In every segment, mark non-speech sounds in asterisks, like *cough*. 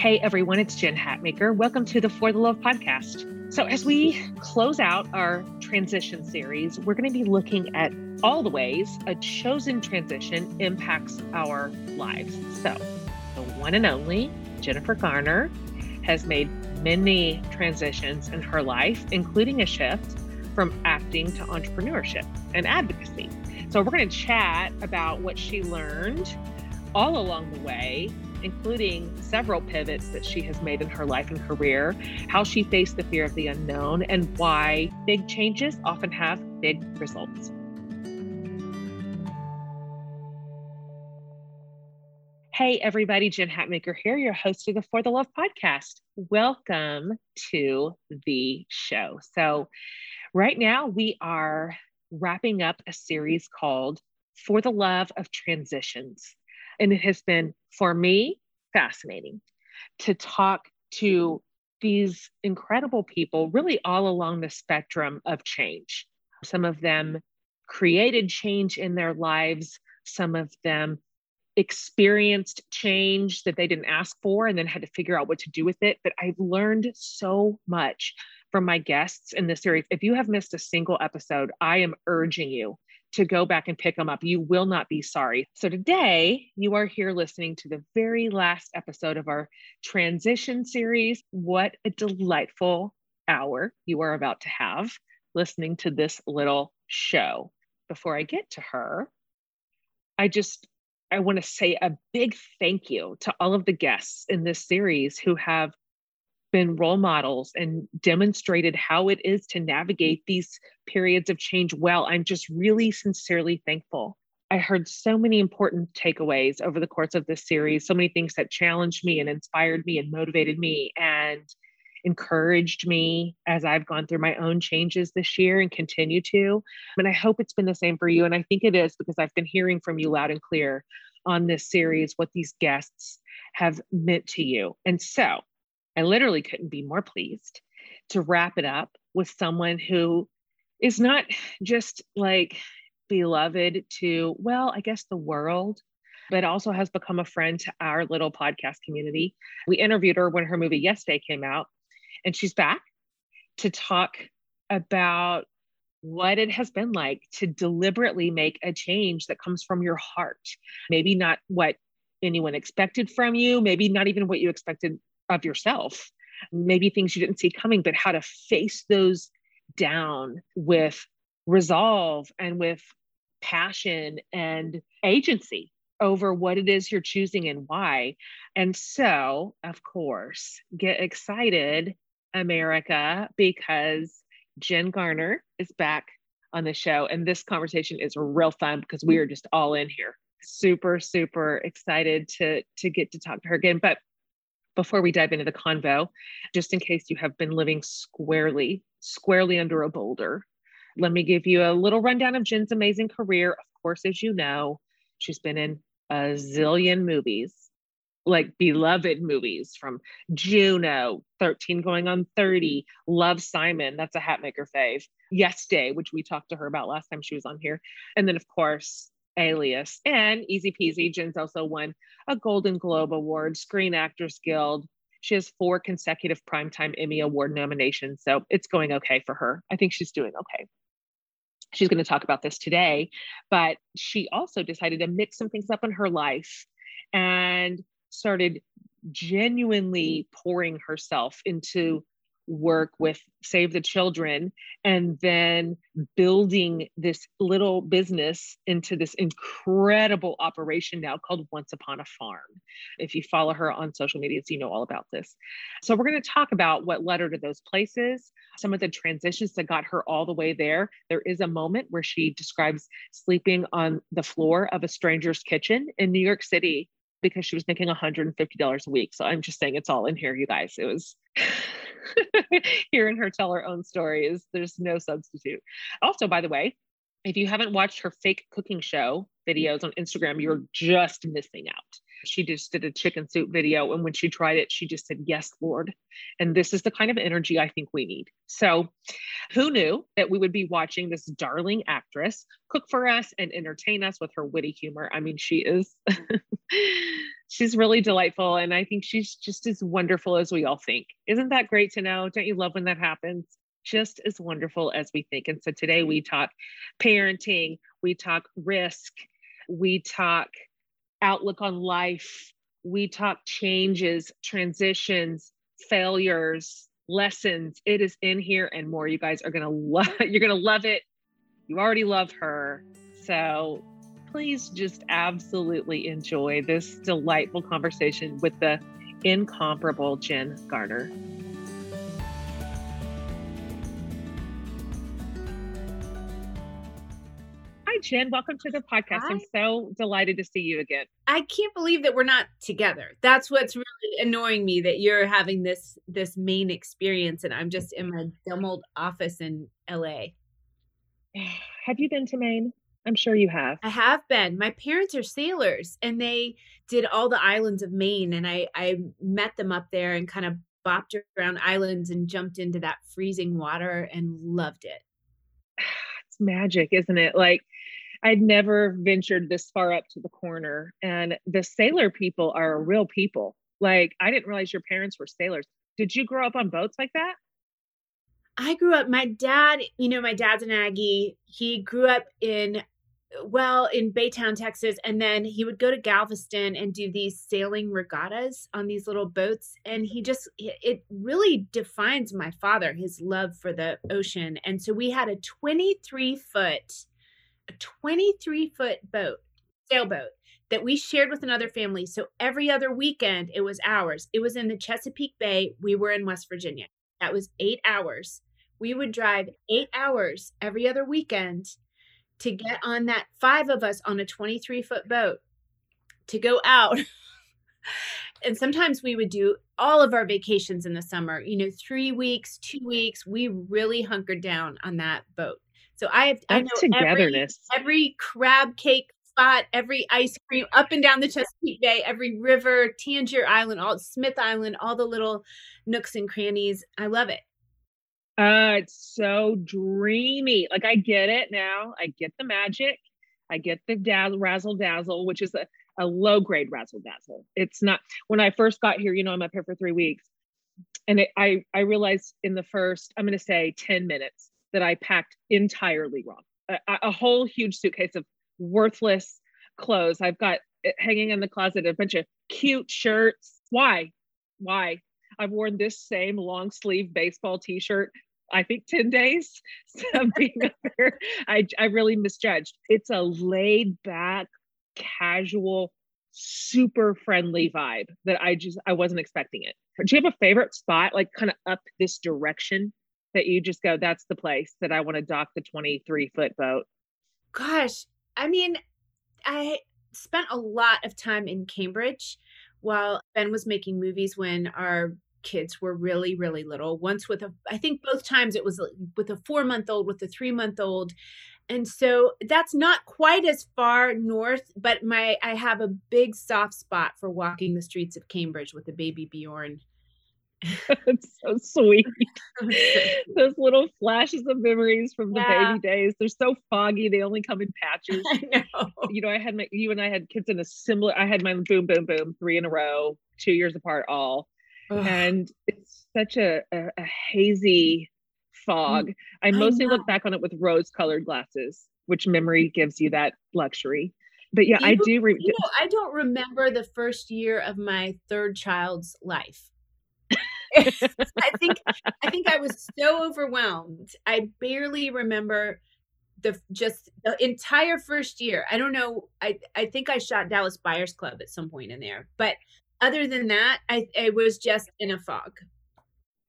Hey everyone, it's Jen Hatmaker. Welcome to the For the Love podcast. So, as we close out our transition series, we're going to be looking at all the ways a chosen transition impacts our lives. So, the one and only Jennifer Garner has made many transitions in her life, including a shift from acting to entrepreneurship and advocacy. So, we're going to chat about what she learned all along the way including several pivots that she has made in her life and career, how she faced the fear of the unknown, and why big changes often have big results. Hey, everybody, Jen Hatmaker here, your host of the For the Love podcast. Welcome to the show. So, right now we are wrapping up a series called For the Love of Transitions. And it has been, for me, fascinating to talk to these incredible people, really all along the spectrum of change. Some of them created change in their lives, some of them experienced change that they didn't ask for and then had to figure out what to do with it. But I've learned so much from my guests in this series. If you have missed a single episode, I am urging you to go back and pick them up. You will not be sorry. So, today you are here listening to the very last episode of our transition series. What a delightful hour you are about to have listening to this little show. Before I get to her, I just I want to say a big thank you to all of the guests in this series who have been role models and demonstrated how it is to navigate these periods of change well. I'm just really sincerely thankful. I heard so many important takeaways over the course of this series, so many things that challenged me and inspired me and motivated me and encouraged me as I've gone through my own changes this year and continue to. And I hope it's been the same for you. And I think it is because I've been hearing from you loud and clear on this series what these guests have meant to you. And so I literally couldn't be more pleased to wrap it up with someone who is not just like beloved to, well, I guess the world, but also has become a friend to our little podcast community. We interviewed her when her movie Yesterday came out, and she's back to talk about what it has been like to deliberately make a change that comes from your heart. Maybe not what anyone expected from you, maybe not even what you expected of yourself, maybe things you didn't see coming, but how to face those down with resolve and with passion and agency over what it is you're choosing and why. And so, of course, get excited, America, because Jen Garner is back on the show. And this conversation is real fun because we are just all in here. Super, super excited to to get to talk to her again. But before we dive into the convo, just in case you have been living squarely, squarely under a boulder, let me give you a little rundown of Jen's amazing career. Of course, as you know, she's been in a zillion movies, like beloved movies from Juno, 13 going on 30, Love Simon, that's a Hatmaker fave, Yes Day, which we talked to her about last time she was on here. And then, of course, Alias. And easy peasy, mm-hmm. Jen's also won a Golden Globe Award, Screen Actors Guild. She has four consecutive Primetime Emmy Award nominations. So it's going okay for her. I think she's doing okay. She's going to talk about this today, but she also decided to mix some things up in her life and started genuinely pouring herself into work with Save the Children and then building this little business into this incredible operation now called Once Upon a Farm. If you follow her on social media, you know all about this. So, we're going to talk about what led her to those places, some of the transitions that got her all the way there. There is a moment where she describes sleeping on the floor of a stranger's kitchen in New York City because she was making $150 a week. So I'm just saying it's all in here, you guys. It was *laughs* hearing her tell her own stories. There's no substitute. Also, by the way, if you haven't watched her fake cooking show videos on Instagram, you're just missing out. She just did a chicken soup video. And when she tried it, she just said, Yes, Lord. And this is the kind of energy I think we need. So, who knew that we would be watching this darling actress cook for us and entertain us with her witty humor? I mean, she is *laughs* she's really delightful. And I think she's just as wonderful as we all think. Isn't that great to know? Don't you love when that happens? Just as wonderful as we think. And so today we talk parenting, we talk risk, we talk outlook on life, we talk changes, transitions, failures, lessons. It is in here and more. You guys are going *laughs* to love you're going to love it. You already love her. So please just absolutely enjoy this delightful conversation with the incomparable Jen Garner. Jen. Welcome to the podcast. Hi. I'm so delighted to see you again. I can't believe that we're not together. That's what's really annoying me that you're having this this Maine experience and I'm just in my dumb old office in LA. *sighs* Have you been to Maine? I'm sure you have. I have been. My parents are sailors and they did all the islands of Maine and I I met them up there and kind of bopped around islands and jumped into that freezing water and loved it. *sighs* It's magic, isn't it? Like I'd never ventured this far up to the corner and the sailor people are mm-hmm. real people. Like I didn't realize your parents were sailors. Did you grow up on boats like that? I grew up, my dad, you know, my dad's an Aggie. He grew up in, well, in Baytown, Texas. And then he would go to Galveston and do these sailing regattas on these little boats. And he just, it really defines my father, his love for the ocean. And so we had a 23 foot, a 23 foot boat, sailboat that we shared with another family. So every other weekend, it was ours. It was in the Chesapeake Bay. We were in West Virginia. That was eight hours. We would drive eight hours every other weekend to get on that five of us on a 23 foot boat to go out. *laughs* and sometimes we would do all of our vacations in the summer, you know, three weeks, two weeks. We really hunkered down on that boat. So I have I know togetherness. Every, every crab cake spot, every ice cream up and down the Chesapeake Bay, every river, Tangier Island, all Smith Island, all the little nooks and crannies. I love it. Uh, it's so dreamy. Like I get it now. I get the magic. I get the dazzle, razzle dazzle, which is a, a low grade razzle dazzle. It's not when I first got here, you know, I'm up here for three weeks. And it, I, I realized in the first, I'm going to say 10 minutes that I packed entirely wrong. A, a whole huge suitcase of worthless clothes. I've got hanging in the closet a bunch of cute shirts. Why? Why? I've worn this same long sleeve baseball t-shirt I think 10 days *laughs* being there. I, I really misjudged. It's a laid back, casual, super friendly vibe that I just I wasn't expecting it. Do you have a favorite spot, like kind of up this direction that you just go, that's the place that I want to dock the 23 foot boat? Gosh, I mean, I spent a lot of time in Cambridge while Ben was making movies when our kids were really really little once with a i think both times it was with a four month old with a three month old and so that's not quite as far north but my i have a big soft spot for walking the streets of cambridge with a baby bjorn *laughs* it's so sweet. *laughs* Those little flashes of memories from the yeah. baby days. They're so foggy. They only come in patches. *laughs* I know. You know, I had my you and I had kids in a similar I had my boom, boom, boom, three in a row, two years apart all. Ugh. And it's such a, a, a hazy fog. Mm, I mostly I look back on it with rose colored glasses, which memory gives you that luxury. But yeah, you, I do. Re- you know, I don't remember the first year of my third child's life. *laughs* I think I think I was so overwhelmed. I barely remember the just the entire first year. I don't know. I I think I shot Dallas Buyers Club at some point in there, but other than that, I I was just in a fog.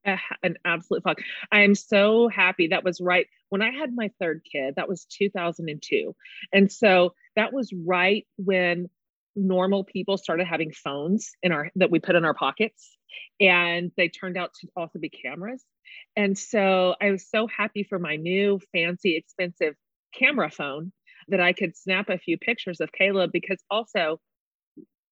an absolute fog. I am so happy. That was right when I had my third kid. That was 2002, and so that was right when normal people started having phones in our that we put in our pockets and they turned out to also be cameras. And so i was so happy for my new fancy expensive camera phone that i could snap a few pictures of caleb because also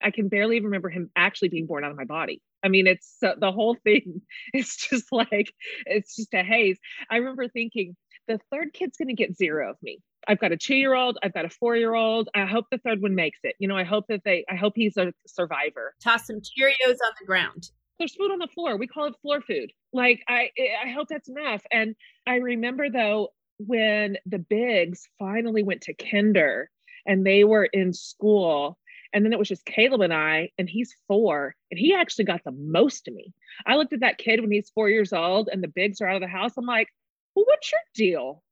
i can barely remember him actually being born out of my body. I mean it's the whole thing *laughs* it's just like it's just a haze. I remember thinking the third kid's going to get zero of me I've got a two year old, I've got a four year old. I hope the third one makes it. You know, I hope that they, I hope he's a survivor. Toss some Cheerios on the ground. There's food on the floor. We call it floor food. Like, I, I hope that's enough. And I remember though, when the bigs finally went to kinder and they were in school and then it was just Caleb and I, and he's four, and he actually got the most of me. I looked at that kid when he's four years old and the bigs are out of the house. I'm like, well, what's your deal?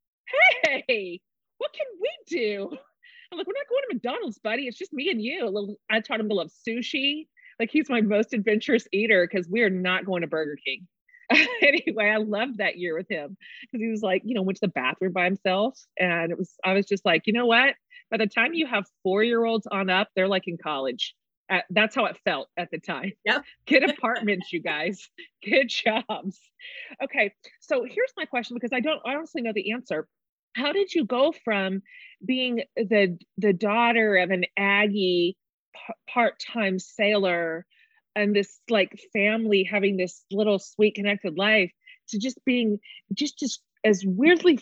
Hey, what can we do? *laughs* I'm like, we're not going to McDonald's, buddy. It's just me and you. I taught him to love sushi. Like he's my most adventurous eater because we are not going to Burger King. *laughs* anyway, I loved that year with him because he was like, you know, went to the bathroom by himself. And it was, I was just like, you know what? by the time you have four year olds on up, they're like in college. Uh, that's how it felt at the time. Yep. *laughs* Get apartments, you guys. Get jobs. Okay. So here's my question because I don't honestly know the answer. How did you go from being the the daughter of an Aggie part-time sailor and this like family having this little sweet connected life to just being just just as weirdly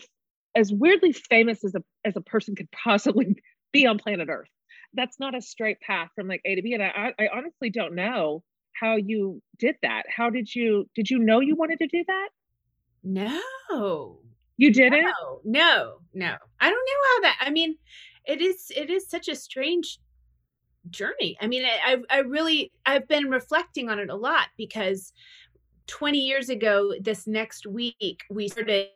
as weirdly famous as a as a person could possibly *laughs* be on planet Earth. That's not a straight path from like A to B. And I, I honestly don't know how you did that. How did you did you know you wanted to do that? No. You didn't? No, no, no. I don't know how that I mean, it is it is such a strange journey. I mean, I I really I've been reflecting on it a lot because 20 years ago this next week we started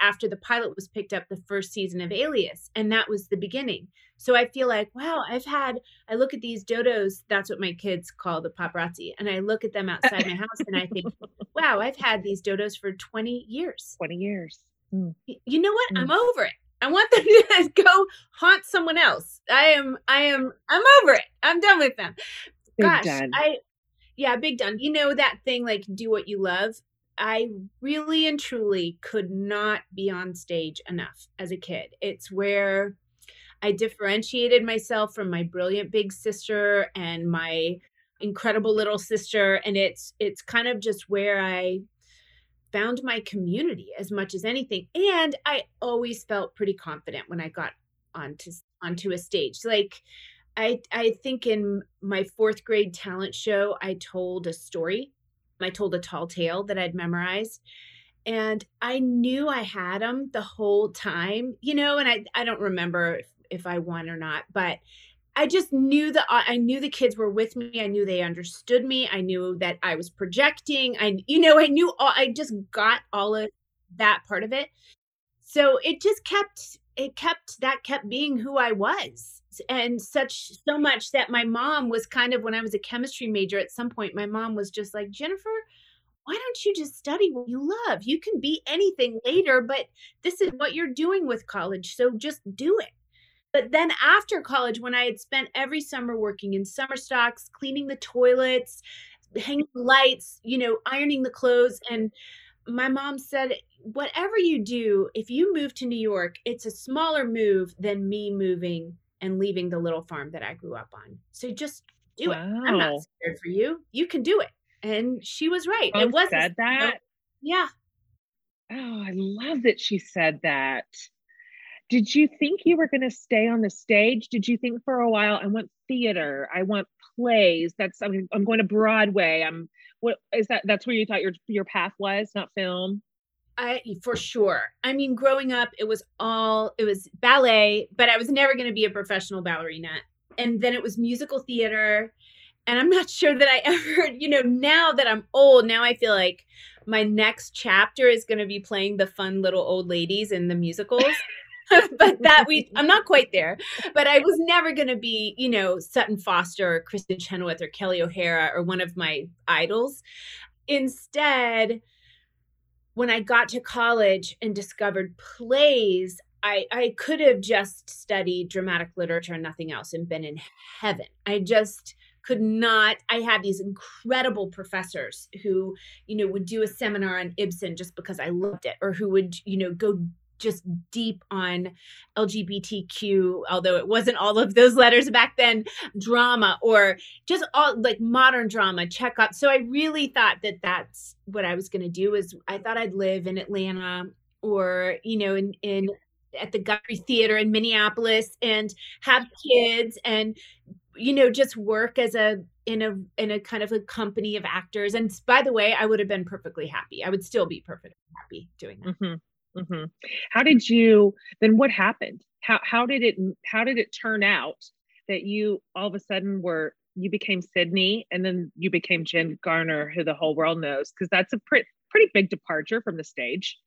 after the pilot was picked up the first season of Alias, and that was the beginning. So I feel like, wow, I've had, I look at these dodos, that's what my kids call the paparazzi, and I look at them outside my house and I think, *laughs* wow, I've had these dodos for 20 years. 20 years. Mm. You know what? Mm. I'm over it. I want them *laughs* to go haunt someone else. I am, I am, I'm over it. I'm done with them. Big Gosh, done. I, yeah, big done. You know that thing like do what you love. I really and truly could not be on stage enough as a kid. It's where I differentiated myself from my brilliant big sister and my incredible little sister and it's it's kind of just where I found my community as much as anything and I always felt pretty confident when I got onto onto a stage. Like I I think in my 4th grade talent show I told a story I told a tall tale that I'd memorized. And I knew I had them the whole time, you know, and I, I don't remember if, if I won or not, but I just knew that I knew the kids were with me. I knew they understood me. I knew that I was projecting. I, you know, I knew all, I just got all of that part of it. So it just kept, it kept, that kept being who I was and such so much that my mom was kind of when I was a chemistry major at some point my mom was just like Jennifer why don't you just study what you love you can be anything later but this is what you're doing with college so just do it but then after college when I had spent every summer working in summer stocks cleaning the toilets hanging lights you know ironing the clothes and my mom said whatever you do if you move to New York it's a smaller move than me moving and leaving the little farm that I grew up on. So just do wow. it. I'm not scared for you. You can do it. And she was right. Mom it was said that. yeah. Oh, I love that she said that. Did you think you were going to stay on the stage? Did you think for a while I want theater, I want plays? That's I mean, I'm going to Broadway. I'm what is that? That's where you thought your your path was, not film. I for sure. I mean, growing up, it was all it was ballet, but I was never going to be a professional ballerina. And then it was musical theater, and I'm not *laughs* sure that I ever, you know, now that I'm old, now I feel like my next chapter is going to be playing the fun little old ladies in the musicals. *laughs* *laughs* but that we I'm not quite there. But I was never going to be, you know, Sutton Foster or Kristin Chenoweth or Kelly O'Hara or one of my idols. Instead, when I got to college and discovered plays, I, I could have just studied dramatic literature and nothing else and been in heaven. I just could not i had these incredible professors who you know would do a seminar on ibsen just because i loved it or who would you know go just deep on LGBTQ, although it wasn't all of those letters back then, drama or just all like modern drama, Chekhov. So I really thought that that's what I was going to do is I thought I'd live in Atlanta or, you know, in, in at the Guthrie Theater in Minneapolis and have kids and you know just work as a in a in a kind of a company of actors and by the way i would have been perfectly happy i would still be perfectly happy doing that mm-hmm. Mm-hmm. how did you then what happened? How how did it how did it turn out that you all of a sudden were you became sydney and then you became jen garner who the whole world knows? Because that's a pretty pretty big departure from the stage.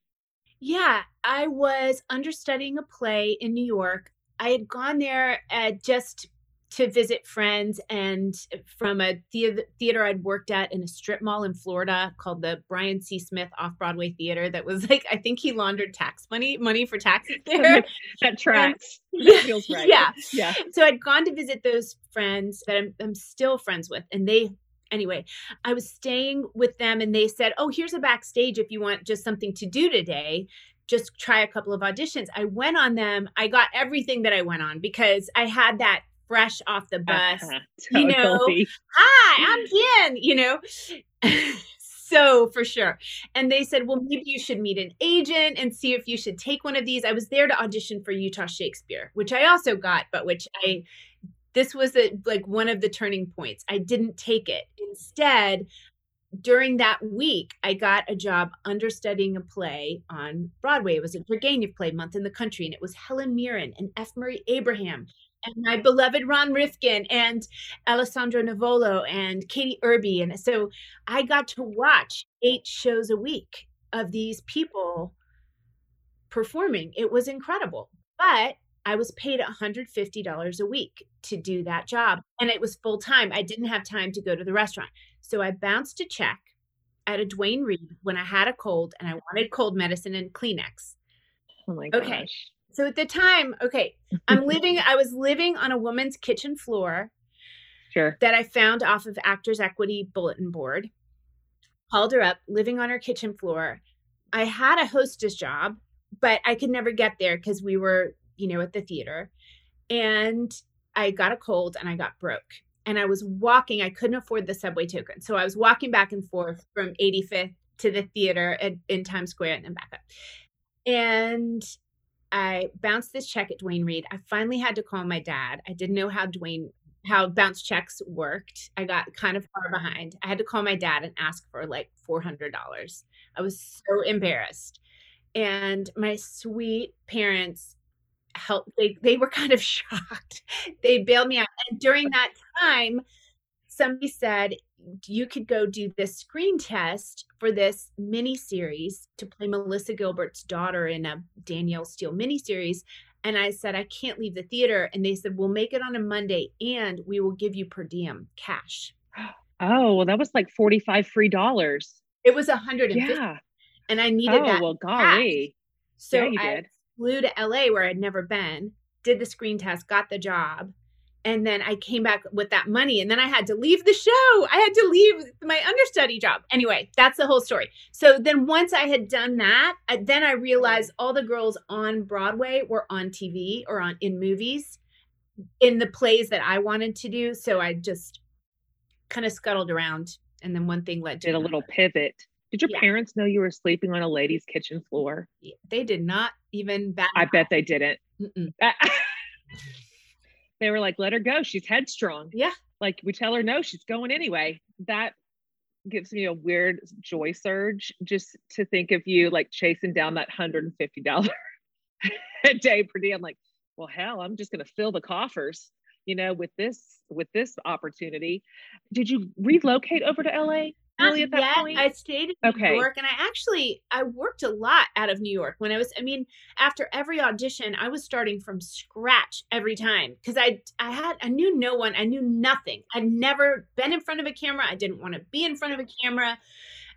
Yeah i was understudying a play in new york. I had gone there at just to visit friends and uh, from a theater I'd worked at in a strip mall in Florida called the Brian C. Smith Off Broadway Theater. That was like I think he laundered tax money money for taxes *laughs* there. that tracks. And, *laughs* that feels right. Yeah, yeah. So I'd gone to visit those friends that I'm, I'm still friends with, and they anyway, I was staying with them, and they said, "Oh, here's a backstage if you want just something to do today." just try a couple of auditions. I went on them. I got everything that I went on because I had that fresh off the bus. Uh-huh, totally. You know, hi, I'm Jen, you know. *laughs* so for sure. And they said, well, maybe you should meet an agent and see if you should take one of these. I was there to audition for Utah Shakespeare, which I also got, but which I this was a, like one of the turning points. I didn't take it. Instead, during that week, I got a job understudying a play on Broadway. It was a Turgenev play, Month in the Country, and it was Helen Mirren and F. Murray Abraham and my beloved Ron Rifkin and Alessandro Nivola and Katie Irby. And so I got to watch eight shows a week of these people performing. It was incredible. But I was paid $150 a week to do that job. And it was full time. I didn't have time to go to the restaurant. So I bounced a check at a Duane Reade when I had a cold and I wanted cold medicine and Kleenex. Oh my gosh. Okay. So at the time, okay, I'm *laughs* living, I was living on a woman's kitchen floor. Sure. That I found off of Actors Equity bulletin board. Called her up, living on her kitchen floor. I had a hostess job, but I could never get there because we were, you know, at the theater. And I got a cold and I got broke. And I was walking, I couldn't afford the subway token. So I was walking back and forth from 85th to the theater at, in Times Square and then back up. And I bounced this check at Duane Reade. I finally had to call my dad. I didn't know how Duane how bounce checks worked. I got kind of far behind. I had to call my dad and ask for like $400. I was so embarrassed. And my sweet parents helped they they were kind of *laughs* shocked. They bailed me out. And during that time, somebody said you could go do this screen test for this mini series to play Melissa Gilbert's daughter in a Danielle Steel mini series. And I said, I can't leave the theater. And they said, We'll make it on a Monday and we will give you per diem cash. *gasps* Oh, well, that was like 45 free dollars. It was a hundred and yeah. And I needed oh, that. well, golly. Cash. So yeah, I did. flew to LA where I'd never been, did the screen test, got the job and then I came back with that money and then I had to leave the show. I had to leave my understudy job. Anyway, that's the whole story. So then once I had done that, I, then I realized all the girls on Broadway were on TV or on in movies in the plays that I wanted to do. So I just kind of scuttled around and then one thing led to did a little pivot. Did your yeah. parents know you were sleeping on a lady's kitchen floor? They did not even bat. I bet they didn't. *laughs* *laughs* they were like, let her go. She's headstrong. Yeah. Like we tell her no, she's going anyway. That gives me a weird joy surge just to think of you like chasing down that $150 *laughs* a day per day. I'm like, well, hell, I'm just going to fill the coffers, you know, with this, with this opportunity. Did you relocate over to LA? Really at that yet. point? I stayed in okay. New York and I actually I worked a lot out of New York when I was I mean after every audition I was starting from scratch every time because I I had I knew no one I knew nothing I'd never been in front of a camera I didn't want to be in front of a camera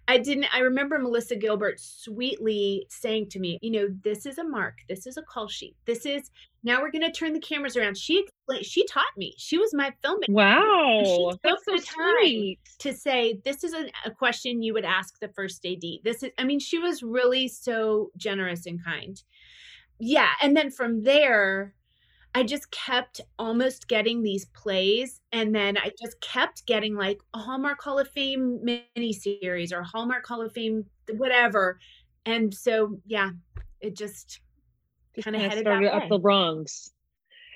I didn't I remember Melissa Gilbert sweetly saying to me, you know, this is a mark, this is a call sheet. This is now we're going to turn the cameras around. She explained she taught me. She was my filmmaker. Wow. That's so sweet. to say this is a, a question you would ask the first AD. This is I mean, she was really so generous and kind. Yeah, and then from there I just kept almost getting these plays. And then I just kept getting like a Hallmark Hall of Fame miniseries or Hallmark Hall of Fame, whatever. And so, yeah, it just, kind of headed started up way. the rungs.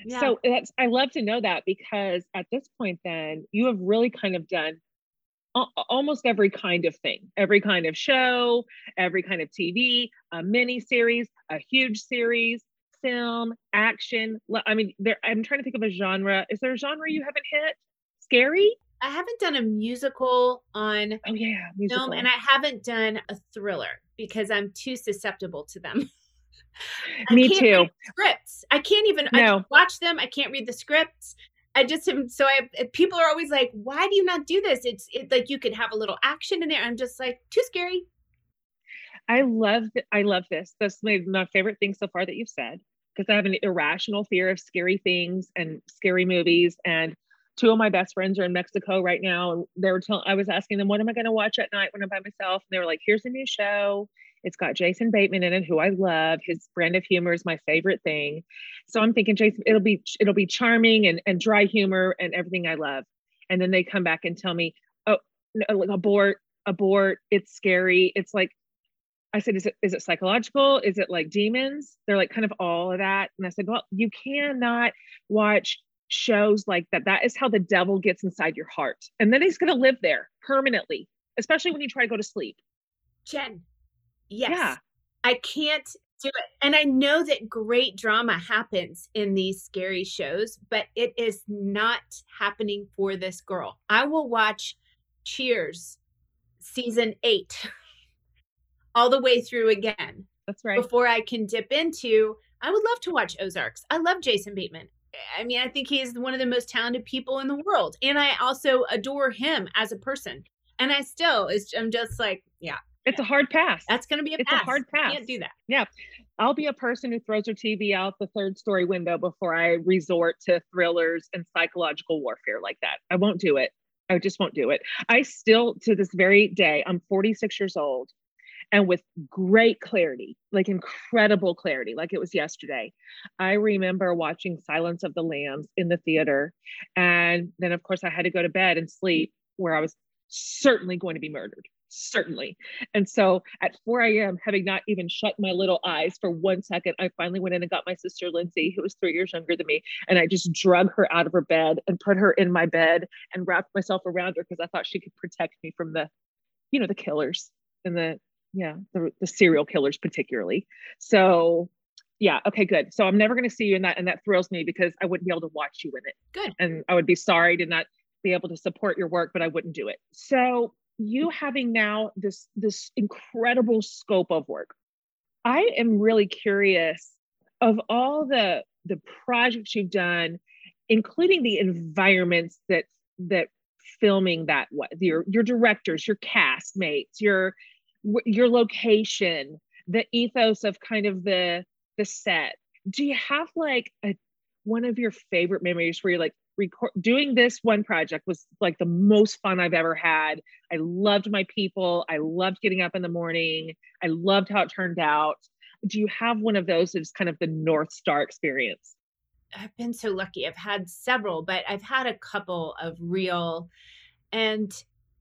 Yeah. So that's I love to know that because at this point, then you have really kind of done al- almost every kind of thing, every kind of show, every kind of TV, a mini series, a huge series, film, action. I mean, there. I'm trying to think of a genre. Is there a genre you haven't hit? Scary? I haven't done a musical on Oh yeah, musical. film and I haven't done a thriller because I'm too susceptible to them. *laughs* Me too. Scripts. I can't even I can't watch them. I can't read the scripts. I just am so I eh, people are always like, why do you not do this? It's it, like you could have a little action in there. I'm just like, too scary. I love th- I love this. That's my, my favorite thing so far that you've said because I have an irrational fear of scary things and scary movies. And two of my best friends are in Mexico right now, and they were telling. I was asking them, "What am I going to watch at night when I'm by myself?" And they were like, "Here's a new show. It's got Jason Bateman in it, who I love. His brand of humor is my favorite thing. So I'm thinking, Jason, it'll be it'll be charming and and dry humor and everything I love. And then they come back and tell me, "Oh, no, abort, abort. It's scary. It's like." I said, is it is it psychological? Is it like demons? They're like kind of all of that. And I said, well, you cannot watch shows like that. That is how the devil gets inside your heart. And then he's gonna live there permanently, especially when you try to go to sleep. Jen. Yes. Yeah. I can't do it. And I know that great drama happens in these scary shows, but it is not happening for this girl. I will watch Cheers season 8 *laughs* all the way through again That's right. before I can dip into. I would love to watch Ozarks. I love Jason Bateman. I mean, I think he's one of the most talented people in the world, and I also adore him as a person. And I still is I'm just like, yeah, It's a hard pass. that's going to be a It's a hard pass. Can't do that. Yeah. I'll be a person who throws her TV out the third story window before I resort to thrillers and psychological warfare like that. I won't do it. I just won't do it. I still, to this very day, I'm 46 years old and with great clarity, like incredible clarity, like it was yesterday. I remember watching Silence of the Lambs in the theater. And then, of course, I had to go to bed and sleep where I was certainly going to be murdered. Certainly. And so at 4 a.m., having not even shut my little eyes for one second, I finally went in and got my sister Lindsay, who was three years younger than me. And I just drug her out of her bed and put her in my bed and wrapped myself around her because I thought she could protect me from the, you know, the killers and the, yeah, the, the serial killers particularly. So yeah, okay, good. So I'm never going to see you in that. And that thrills me because I wouldn't be able to watch you in it. Good. And I would be sorry to not be able to support your work, but I wouldn't do it. So you having now this this incredible scope of work, I am really curious of all the the projects you've done, including the environments that that filming that what your your directors, your castmates, your your location, the ethos of kind of the the set. Do you have like a one of your favorite memories where you're like record doing this one project was like the most fun I've ever had. I loved my people. I loved getting up in the morning. I loved how it turned out. Do you have one of those that's kind of the North Star experience? I've been so lucky. I've had several, but I've had a couple of real, and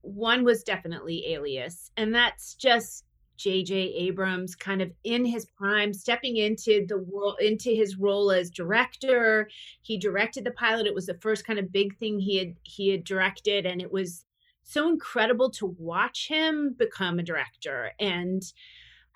one was definitely Alias. And that's just J.J. Abrams kind of in his prime, stepping into the world, into his role as director. He directed the pilot. It was the first kind of big thing he had he had directed, and it was so incredible to watch him become a director. And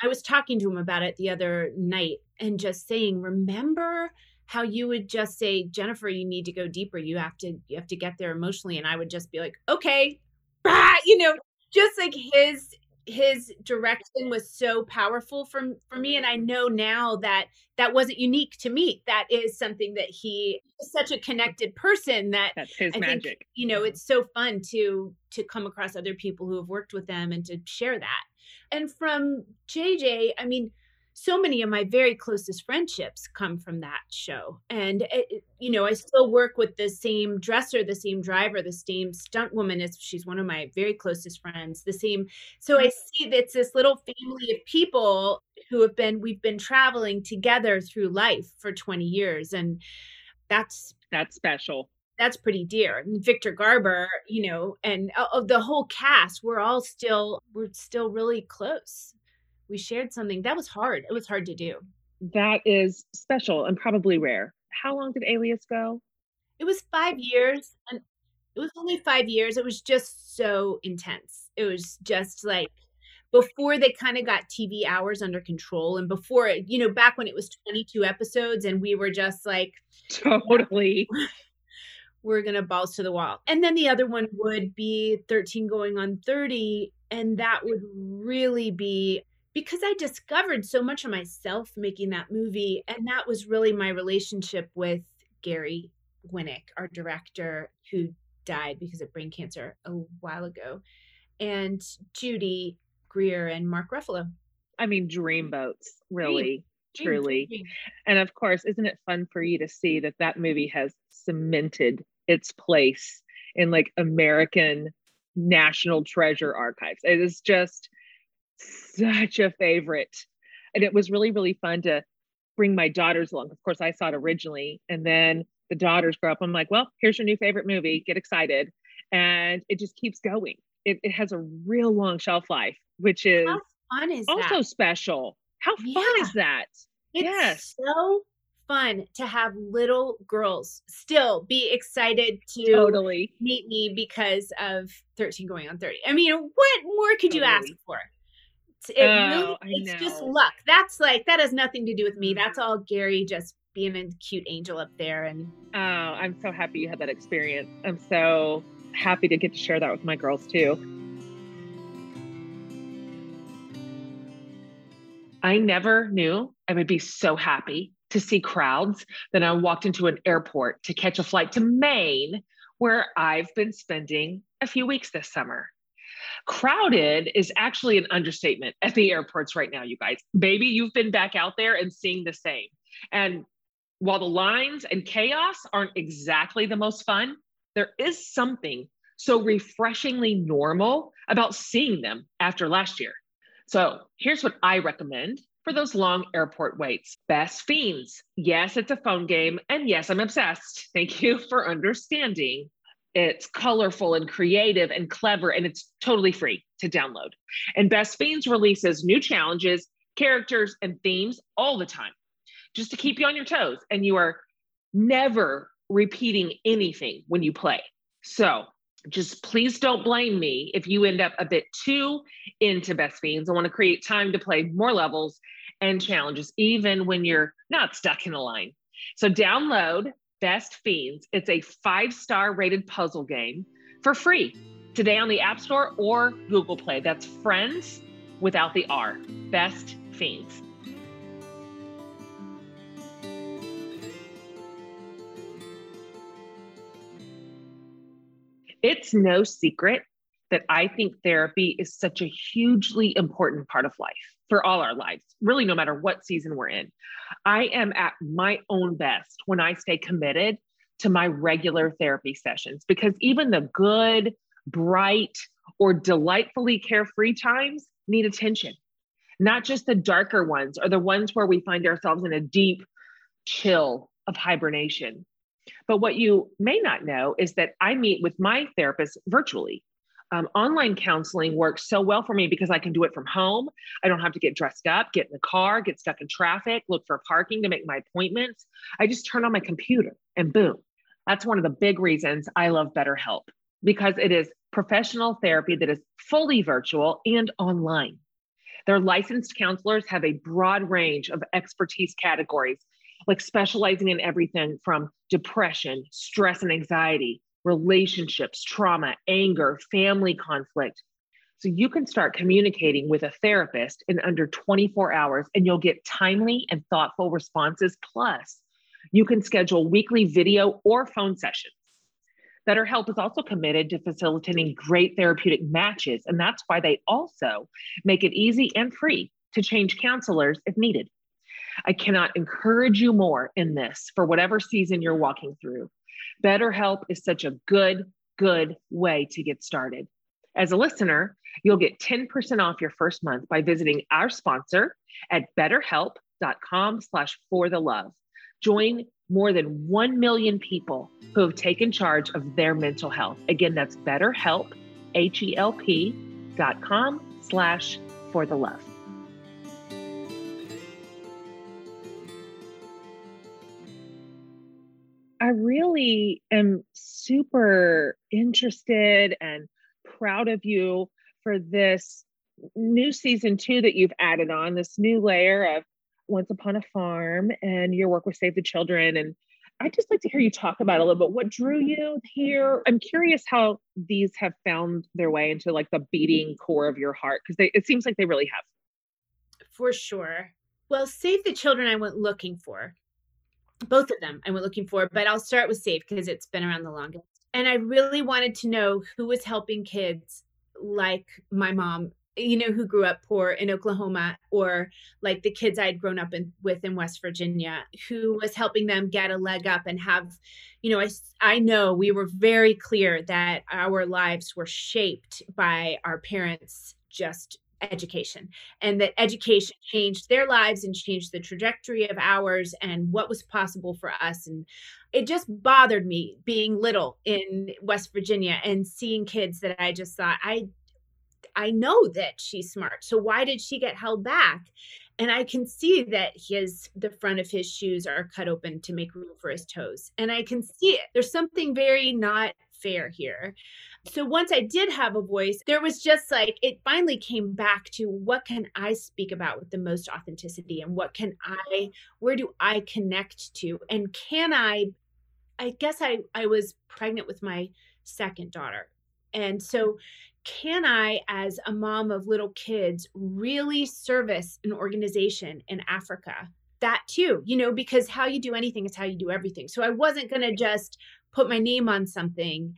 I was talking to him about it the other night and just saying, remember how you would just say, Jennifer, you need to go deeper. You have to you have to get there emotionally. And I would just be like, okay, bah, *laughs* you know, just like his his direction was so powerful for for me and i mm-hmm. know now that that wasn't unique to me. That is something that he is such a connected person that That's his I magic. think you know mm-hmm. it's so fun to to come across other people who have worked with them and to share that. And from jj i mean so many of my very closest friendships come from that show and it, you know i still work with the same dresser the same driver the same stunt woman is she's one of my very closest friends the same so i see that it's this little family of people who have been we've been traveling together through life for 20 years and that's That's special. that's pretty dear. And Victor Garber, you know, and uh, of the whole cast, we're all still we're still really close. We shared something that was hard. It was hard to do. that is special and probably rare. How long did Alias go? It was five years, and it was only five years. It was just so intense. It was just like before they kind of got TV hours under control, and before you know, back when it was 22 episodes, and we were just like totally. *laughs* we're gonna balls to the wall. And then the other one would be 13 going on 30, and that would really be because I discovered so much of myself making that movie. And that was really my relationship with Gary Winick, our director, who died because of brain cancer a while ago, and Judy Greer and Mark Ruffalo. I mean, dreamboats, mm. really, dream. truly. Dream. And of course, isn't it fun for you to see that that movie has cemented its place in like American national treasure archives? It is just such a favorite. And it was really, really fun to bring my daughters along. Of course, I saw it originally, and then the daughters grow up. I'm like, well, here's your new favorite movie. Get excited. And it just keeps going. It, it has a real long shelf life, which is, is also that? special. How fun yeah. is that? It's yes. so fun to have little girls still be excited to totally meet me because of 13 going on 30. I mean, what more could totally. you ask for? It oh, really, it's just luck. That's like that has nothing to do with me. That's mm-hmm. all Gary just being a cute angel up there. And oh, I'm so happy you had that experience. I'm so happy to get to share that with my girls too. I never knew I would be so happy to see crowds that I walked into an airport to catch a flight to Maine, where I've been spending a few weeks this summer. Crowded is actually an understatement at the airports right now, you guys. Maybe you've been back out there and seeing the same. And while the lines and chaos aren't exactly the most fun, there is something so refreshingly normal about seeing them after last year. So here's what I recommend for those long airport waits. Best Fiends. Yes, it's a phone game. And yes, I'm obsessed. Thank you for understanding. It's colorful and creative and clever, and it's totally free to download. And Best Fiends releases new challenges, characters, and themes all the time just to keep you on your toes. And you are never repeating anything when you play. So just please don't blame me if you end up a bit too into Best Fiends. I want to create time to play more levels and challenges, even when you're not stuck in a line. So download Best Fiends. It's a five star rated puzzle game for free today on the App Store or Google Play. That's Friends without the R. Best Fiends. It's no secret that I think therapy is such a hugely important part of life for all our lives, really, no matter what season we're in. I am at my own best when I stay committed to my regular therapy sessions because even the good, bright, or delightfully carefree times need attention, not just the darker ones or the ones where we find ourselves in a deep chill of hibernation. But what you may not know is that I meet with my therapist virtually um, online counseling works so well for me because I can do it from home. I don't have to get dressed up, get in the car, get stuck in traffic, look for parking to make my appointments. I just turn on my computer and boom. That's one of the big reasons I love BetterHelp because it is professional therapy that is fully virtual and online. Their licensed counselors have a broad range of expertise categories, like specializing in everything from depression, stress and anxiety, relationships, trauma, anger, family conflict. So you can start communicating with a therapist in under 24 hours and you'll get timely and thoughtful responses. Plus, you can schedule weekly video or phone sessions. BetterHelp is also committed to facilitating great therapeutic matches, and that's why they also make it easy and free to change counselors if needed. I cannot encourage you more in this for whatever season you're walking through. BetterHelp is such a good, good way to get started. As a listener, you'll get 10% off your first month by visiting our sponsor at betterhelp.com slash for the love. Join more than 1 million people who have taken charge of their mental health. Again, that's betterhelp, H-E-L-P dot com slash for the love. I really am super interested and proud of you for this new season two that you've added on, this new layer of Once Upon a Farm and your work with Save the Children. And I'd just like to hear you talk about a little bit what drew you here. I'm curious how these have found their way into like the beating core of your heart because it seems like they really have. For sure. Well, Save the Children, I went looking for. Both of them I went looking for, but I'll start with Save because it's been around the longest. And I really wanted to know who was helping kids like my mom you know, who grew up poor in Oklahoma or like the kids I'd grown up in, with in West Virginia, who was helping them get a leg up and have, you know, I, I know we were very clear that our lives were shaped by our parents' just education and that education changed their lives and changed the trajectory of ours and what was possible for us. And it just bothered me being little in West Virginia and seeing kids that I just thought, I I know that she's smart. So why did she get held back? And I can see that his the front of his shoes are cut open to make room for his toes. And I can see it. There's something very not fair here. So once I did have a voice, there was just like it finally came back to what can I speak about with the most authenticity and what can I where do I connect to and can I I guess I I was pregnant with my second daughter. And so can I, as a mom of little kids, really service an organization in Africa? That too, you know, because how you do anything is how you do everything. So I wasn't going to just put my name on something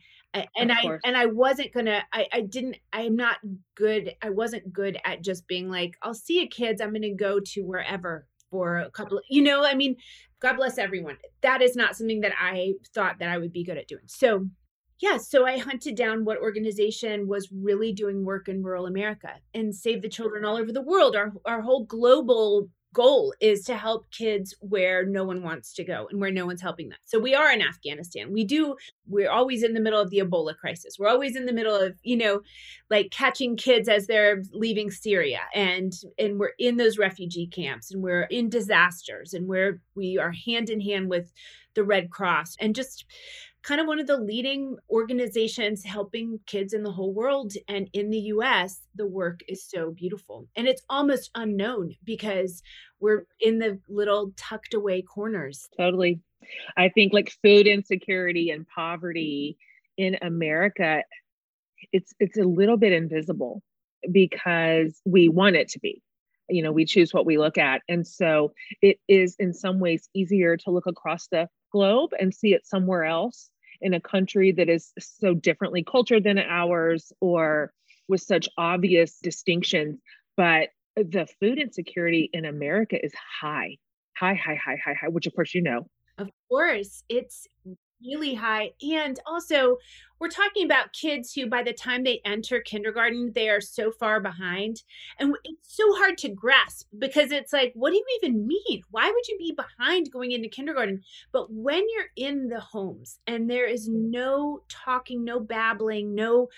and I and I wasn't gonna I, I didn't I'm not good I wasn't good at just being like I'll see you kids I'm gonna go to wherever for a couple of, you know I mean God bless everyone. That is not something that I thought that I would be good at doing. So yeah, so I hunted down what organization was really doing work in rural America and Save the Children all over the world. Our our whole global goal is to help kids where no one wants to go and where no one's helping them. So we are in Afghanistan. We do we're always in the middle of the Ebola crisis. We're always in the middle of, you know, like catching kids as they're leaving Syria and and we're in those refugee camps and we're in disasters and where we are hand in hand with the Red Cross and just kind of one of the leading organizations helping kids in the whole world. And in the US, the work is so beautiful. And it's almost unknown because we're in the little tucked away corners. Totally. I think like food insecurity and poverty in America, it's it's a little bit invisible because we want it to be you know we choose what we look at and so it is in some ways easier to look across the globe and see it somewhere else in a country that is so differently cultured than ours or with such obvious distinctions. But the food insecurity in America is high, high, high, high, high, high, which of course you know. Of course, it's really high. And also, we're talking about kids who, by the time they enter kindergarten, they are so far behind. And it's so hard to grasp because it's like, what do you even mean? Why would you be behind going into kindergarten? But when you're in the homes and there is no talking, no babbling, no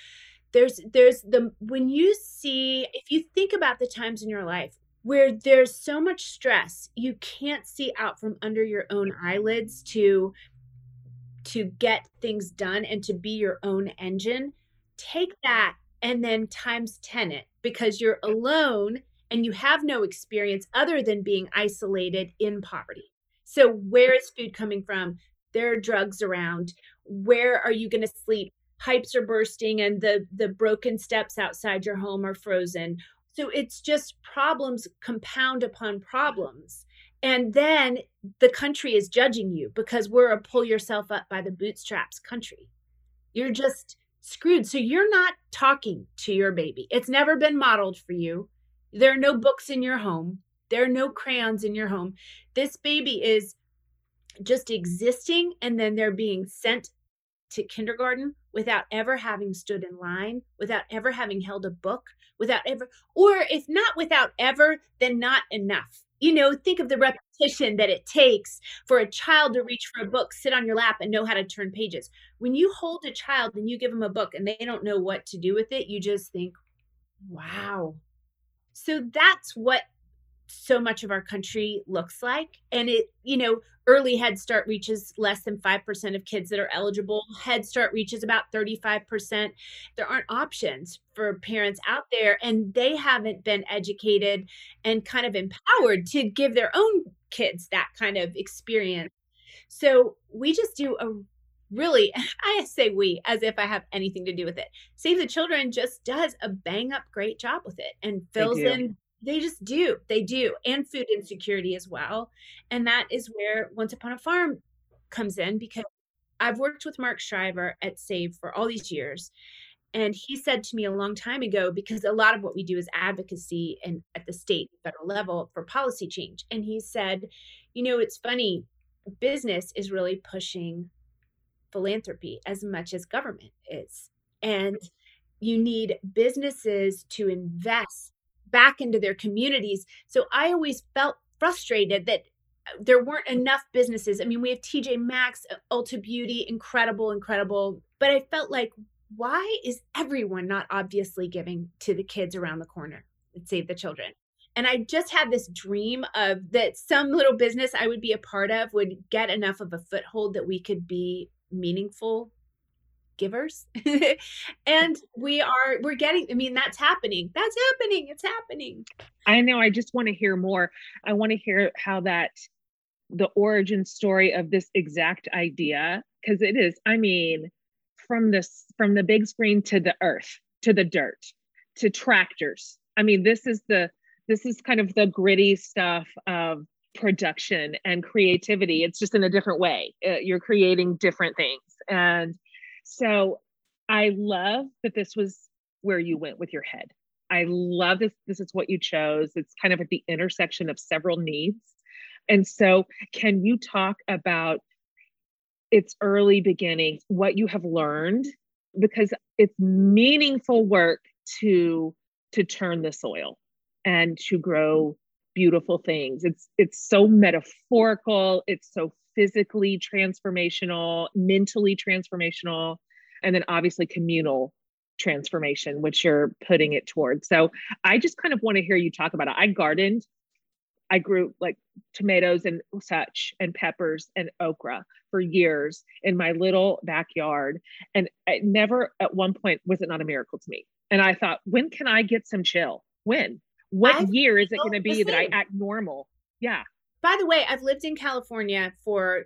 there's there's the when you see if you think about the times in your life where there's so much stress you can't see out from under your own eyelids to to get things done and to be your own engine, take that and then times 10 it because you're alone and you have no experience other than being isolated in poverty. So, where is food coming from? There are drugs around. Where are you going to sleep? Pipes are bursting and the the broken steps outside your home are frozen. So it's just problems compound upon problems. And then the country is judging you because we're a pull yourself up by the bootstraps country. You're just screwed. So you're not talking to your baby. It's never been modeled for you. There are no books in your home, there are no crayons in your home. This baby is just existing, and then they're being sent to kindergarten without ever having stood in line, without ever having held a book, without ever, or if not without ever, then not enough you know, think of the repetition that it takes for a child to reach for a book, sit on your lap, and know how to turn pages. When you hold a child and you give them a book and they don't know what to do with it, you just think, wow. So that's what so much of our country looks like. And it, you know, early Head Start reaches less than 5% of kids that are eligible. Head Start reaches about 35%. There aren't options for parents out there, and they haven't been educated and kind of empowered to give their own kids that kind of experience. So we just do a really, *laughs* I say we as if I have anything to do with it. Save the Children just does a bang up great job with it and fills in they just do. They do. And food insecurity as well. And that is where Once Upon a Farm comes in because I've worked with Mark Shriver at Save for all these years. And he said to me a long time ago, because a lot of what we do is advocacy and at the state federal level for policy change. And he said, you know, it's funny, business is really pushing philanthropy as much as government is. And you need businesses to invest back into their communities. So I always felt frustrated that uh, there weren't enough businesses. I mean, we have TJ Maxx, uh, Ulta Beauty, incredible, incredible. But I felt like, why is everyone not obviously giving to the kids around the corner and save the children? And I just had this dream of that some little business I would be a part of would get enough of a foothold that we could be meaningful givers. *laughs* And we are we're getting i mean that's happening. That's happening. It's happening. I know i just want to hear more. I want to hear how that the origin story of this exact idea because it is i mean from this from the big screen to the earth to the dirt to tractors. I mean this is the this is kind of the gritty stuff of production and creativity. It's just in a different way. Uh, you're creating different things. And so I love that this was where you went with your head. I love this. This is what you chose. It's kind of at the intersection of several needs. And so, can you talk about its early beginnings, what you have learned? Because it's meaningful work to to turn the soil and to grow beautiful things. It's it's so metaphorical, it's so physically transformational, mentally transformational, and then obviously communal transformation, which you're putting it towards. So I just kind of want to hear you talk about it. I gardened, I grew like tomatoes and such, and peppers and okra for years in my little backyard. And it never at one point was it not a miracle to me. And I thought, when can I get some chill? When? What I year is it going to be that I act normal? Yeah by the way, I've lived in California for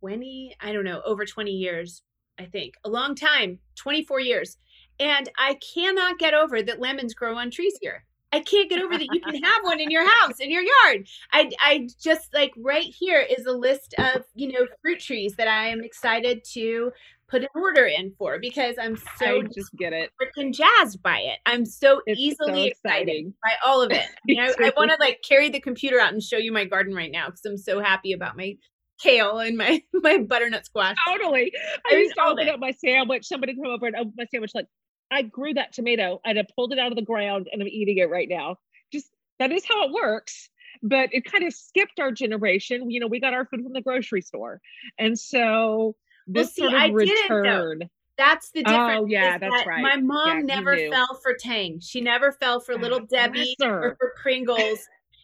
20, I don't know, over 20 years, I think, a long time, 24 years. And I cannot get over that lemons grow on trees here. I can't get over that you can have one in your house, in your yard. I, I just like right here is a list of, you know, fruit trees that I am excited to put an order in for because I'm so I just get it freaking jazzed by it. I'm so it's easily so excited by all of it. *laughs* You know, I want to like carry the computer out and show you my garden right now because I'm so happy about my kale and my *laughs* my butternut squash. Totally. I, I used to open up my sandwich. Somebody come over and open my sandwich like I grew that tomato. and I'd pulled it out of the ground and I'm eating it right now. Just that is how it works. But it kind of skipped our generation. You know, we got our food from the grocery store. And so this well, see, sort of return. That's the difference. Oh, yeah, that's that right. My mom yeah, never fell for Tang. She never fell for Little oh, Debbie or for Pringles.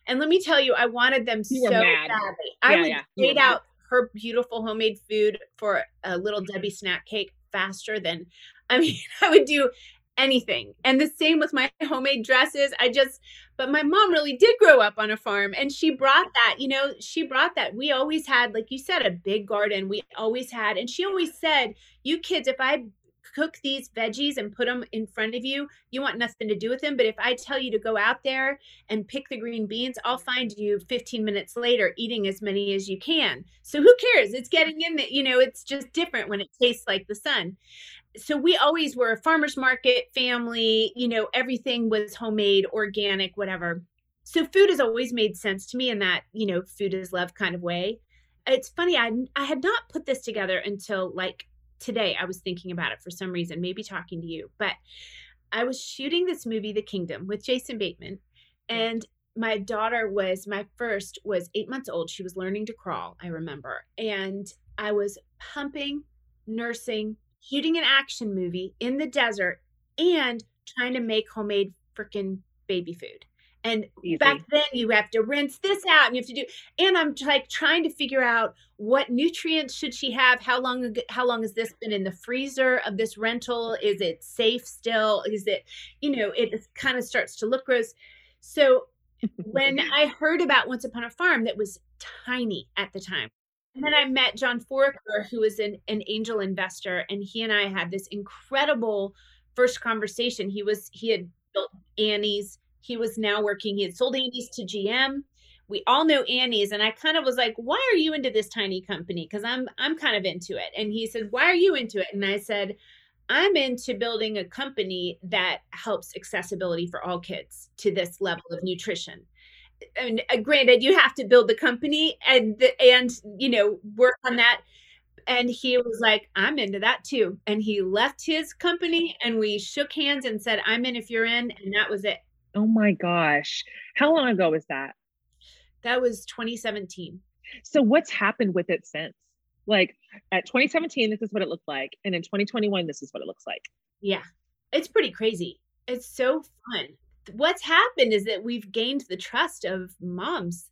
and let me tell you, I wanted them you so badly. I would yeah. out her beautiful homemade food for a Little Debbie snack cake faster than, I mean, *laughs* I would do anything. And the same with my *laughs* homemade dresses. I just, but my mom really did grow up on a farm and she brought that, you know, she brought that. We always had, like you said, a big garden. We always had, and she always said, you kids, if I cook these veggies and put them in front of you, you want nothing to do with them. But if I tell you to go out there and pick the green beans, I'll find you 15 minutes later eating as many as you can. So who cares? It's getting in the, you know, it's just different when it tastes like the sun so we always were a farmers market family you know everything was homemade organic whatever. So food has always made sense to me in that you know food is love kind of way. It's funny i i had not put this together until like today i was thinking about it for some reason maybe talking to you but i was shooting this movie the kingdom with jason bateman mm. and my daughter was my first was eight months old she was learning to crawl i remember and i was pumping nursing shooting an action movie in the desert and trying to make homemade freaking baby food. And Easy. back then you have to rinse this out and you have to do and I'm like trying to figure out what nutrients should she have? How long how long has this been in the freezer of this rental? Is it safe still? Is it, you know, it kind of starts to look gross. So when *laughs* I heard about Once Upon a Farm that was tiny at the time. And then I met John Foraker, who was an, an angel investor, and he and I had this incredible first conversation. He was he had built Annie's. He was now working. He had sold Annie's to GM. We all know Annie's, and I kind of was like, "Why are you into this tiny company?" Because I'm I'm kind of into it. And he said, "Why are you into it?" And I said, "I'm into building a company that helps accessibility for all kids to this level of nutrition." And uh, granted, you have to build the company and the, and you know work on that. And he was like i'm into that too. And he left his company and we shook hands and said i'm in if you're in and that was it. Oh my gosh. How long ago was that? That was 2017 so what's happened with it since? Like at 2017 this is what it looked like and in 2021 this is what it looks like. Yeah. It's pretty crazy. It's so fun what's happened is that we've gained the trust of moms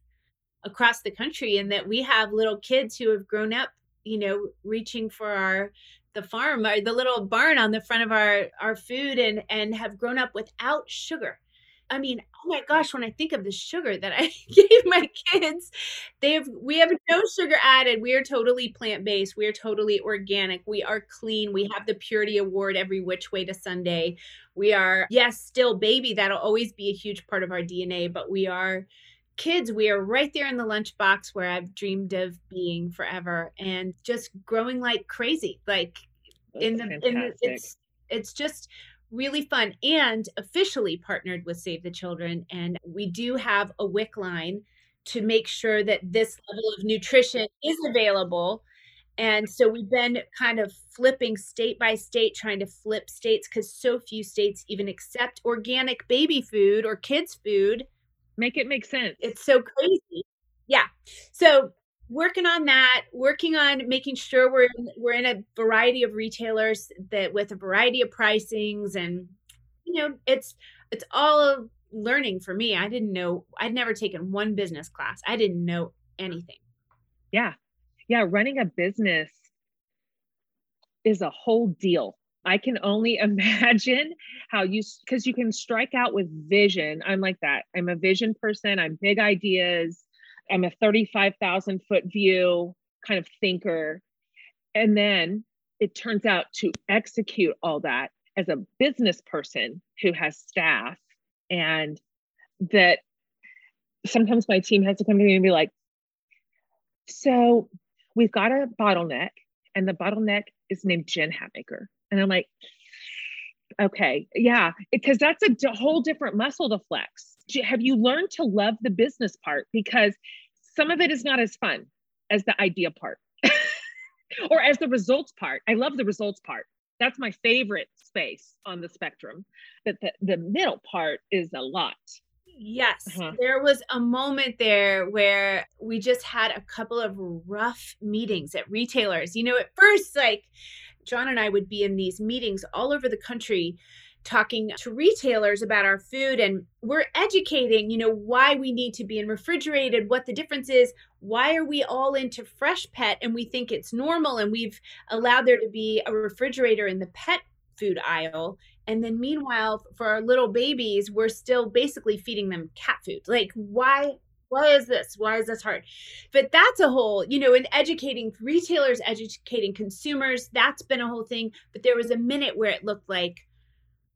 across the country and that we have little kids who have grown up you know reaching for our the farm or the little barn on the front of our our food and and have grown up without sugar I mean, oh my gosh, when I think of the sugar that I *laughs* gave my kids, they have we have no sugar added. We are totally plant-based. We are totally organic. We are clean. We have the purity award every which way to Sunday. We are yes, still baby. That'll always be a huge part of our DNA, but we are kids, we are right there in the lunchbox where I've dreamed of being forever and just growing like crazy. Like That's in the, in the it's it's just really fun and officially partnered with Save the Children. And we do have a WIC line to make sure that this level of nutrition is available. And so we've been kind of flipping state by state, trying to flip states because so few states even accept organic baby food or kids' food Make it make sense. It's so crazy. Yeah. So working on that, working on making sure we're in, we're in a variety of retailers that with a variety of pricings and you know, it's it's all learning for me. I didn't know I'd never taken one business class. I didn't know anything. Yeah. Yeah, running a business is a whole deal. I can only *laughs* imagine how you, because you can strike out with vision. I'm like that. I'm a vision person. I'm big ideas. I'm a 35,000 foot view kind of thinker. And then it turns out to execute all that as a business person who has staff and that sometimes my team has to come to me and be like, so we've got a bottleneck and the bottleneck is named Jen Hatmaker. And I'm like, okay, yeah, because that's a whole different muscle to flex. Have you learned to love the business part? Because some of it is not as fun as the idea part *laughs* or as the results part. I love the results part. That's my favorite space on the spectrum. But the, the middle part is a lot. Yes, uh-huh. there was a moment there where we just had a couple of rough meetings at retailers. You know, at first, like, John and I would be in these meetings all over the country talking to retailers about our food and we're educating you know why we need to be in refrigerated what the difference is why are we all into Freshpet and we think it's normal and we've allowed there to be a refrigerator in the pet food aisle. And then meanwhile for our little babies we're still basically feeding them cat food. Like why why is this? Why is this hard? But that's a whole you know in educating retailers educating consumers that's been a whole thing. But there was a minute where it looked like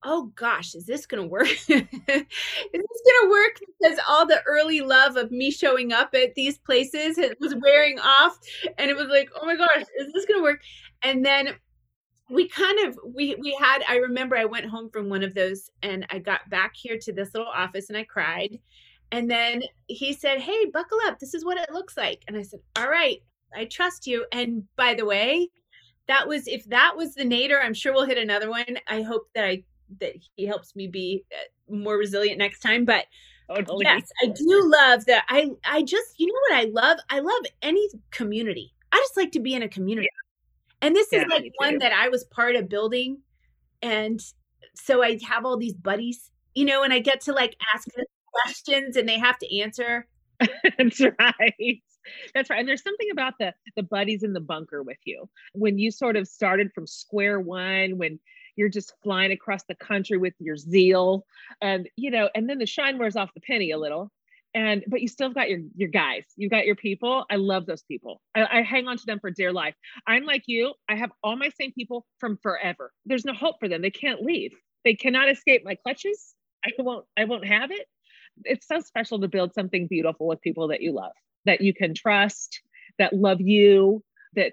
oh gosh is this gonna work *laughs* is this gonna work because all the early love of me showing up at these places was wearing off and it was like oh my gosh is this gonna work and then we kind of we we had i remember i went home from one of those and i got back here to this little office and i cried and then he said, Hey, buckle up. This is what it looks like. And I said, All right, I trust you. And by the way, that was if that was the nader I'm sure we'll hit another one. I hope that I that he helps me be uh, more resilient next time. But totally. yes, I do love that. I I just you know what I love? I love any community. I just like to be in a community. Yeah. And this yeah, is like one that I was part of building. And so I have all these buddies, you know, and I get to like ask them questions and they have to answer. *laughs* That's right. That's right. And there's something about the the buddies in the bunker with you. When you sort of started from square one, when you're just flying across the country with your zeal and you know, and then the shine wears off the penny a little. And but you still got your your guys, you've got your people. I love those people. I, I hang on to them for dear life. I'm like you, I have all my same people from forever. There's no hope for them. They can't leave. They cannot escape my clutches. I won't, I won't have it. It's so special to build something beautiful with people that you love that you can trust, that love you, that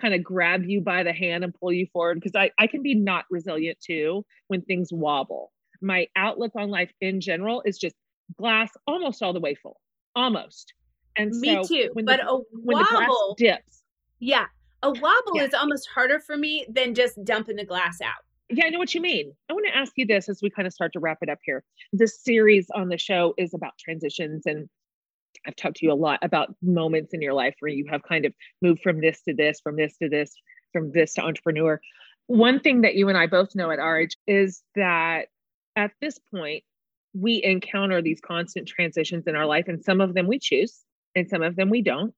kind of grab you by the hand and pull you forward. Because I, I can be not resilient too when things wobble. My outlook on life in general is just glass almost all the way full, almost. And me so too. but the, a wobble dips. Yeah, a wobble yeah. is almost harder for me than just dumping the glass out. Yeah, I know what you mean. I want to ask you this as we kind of start to wrap it up here. This series on the show is about transitions and I've talked to you a lot about moments in your life where you have kind of moved from this to this, from this to this, from this to entrepreneur. One thing that you and I both know at age is that at this point, we encounter these constant transitions in our life, and some of them we choose, and some of them we don't.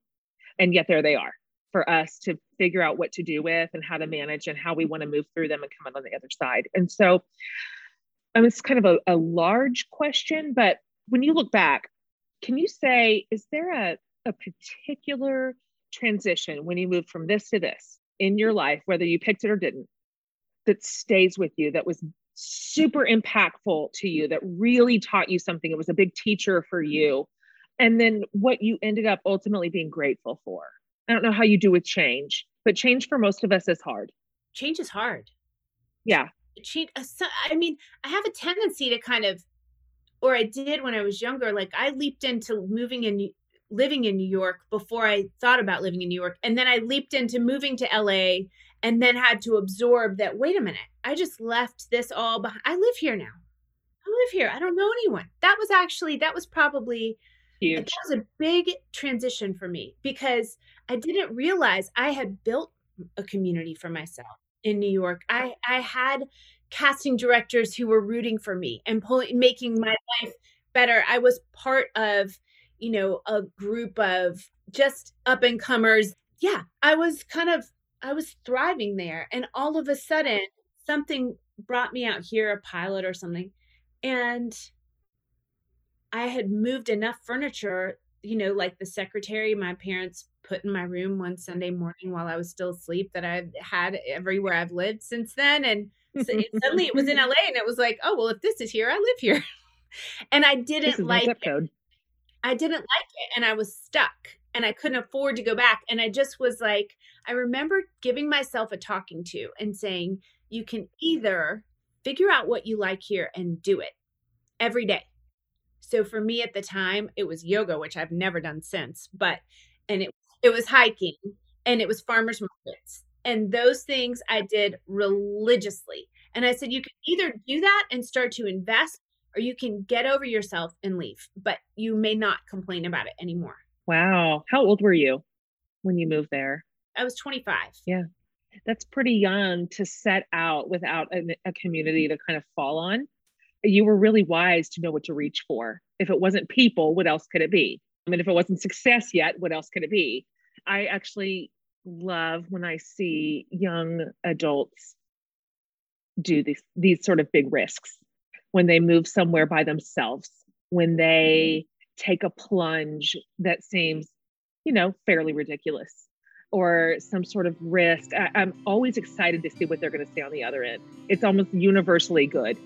And yet, there they are for us to figure out what to do with and how to manage and how we want to move through them and come out on the other side. And so, um, it's kind of a, a large question, but when you look back, can you say, is there a, a particular transition when you moved from this to this in your life, whether you picked it or didn't, that stays with you, that was super impactful to you, that really taught you something? It was a big teacher for you. And then what you ended up ultimately being grateful for. I don't know how you do with change, but change for most of us is hard. Change is hard. Yeah. Change, uh, I mean, I have a tendency to kind of or I did when I was younger. Like I leaped into moving in living in New York before I thought about living in New York. And then I leaped into moving to LA and then had to absorb that wait a minute, I just left this all behind. I live here now. I live here. I don't know anyone. That was actually that was probably Huge. that was a big transition for me because I didn't realize I had built a community for myself in New York. I I had casting directors who were rooting for me and pulling making my life better. I was part of you know a group of just up and comers yeah i was kind of i was thriving there. And all of a sudden something brought me out here a pilot or something and i had moved enough furniture you know like the secretary my parents put in my room one sunday morning while i was still asleep that I've had everywhere i've lived since then and so it, *laughs* suddenly it was in LA and it was like, oh, well, if this is here, I live here. *laughs* and I didn't like it. Code. I didn't like it and I was stuck and I couldn't afford to go back. And I just was like, I remember giving myself a talking to and saying, you can either figure out what you like here and do it every day. So for me at the time, it was yoga, which I've never done since, but and it it was hiking and it was farmers markets and those things I did religiously. And I said, you can either do that and start to invest, or you can get over yourself and leave, but you may not complain about it anymore. Wow. How old were you when you moved there? I was 25. Yeah. That's pretty young to set out without a, a community to kind of fall on. You were really wise to know what to reach for. If it wasn't people, what else could it be? I mean, if it wasn't success yet, what else could it be? I actually love when I see young adults do these these sort of big risks when they move somewhere by themselves, when they take a plunge that seems, you know, fairly ridiculous or some sort of risk. I, I'm always excited to see what they're going to say on the other end. It's almost universally good.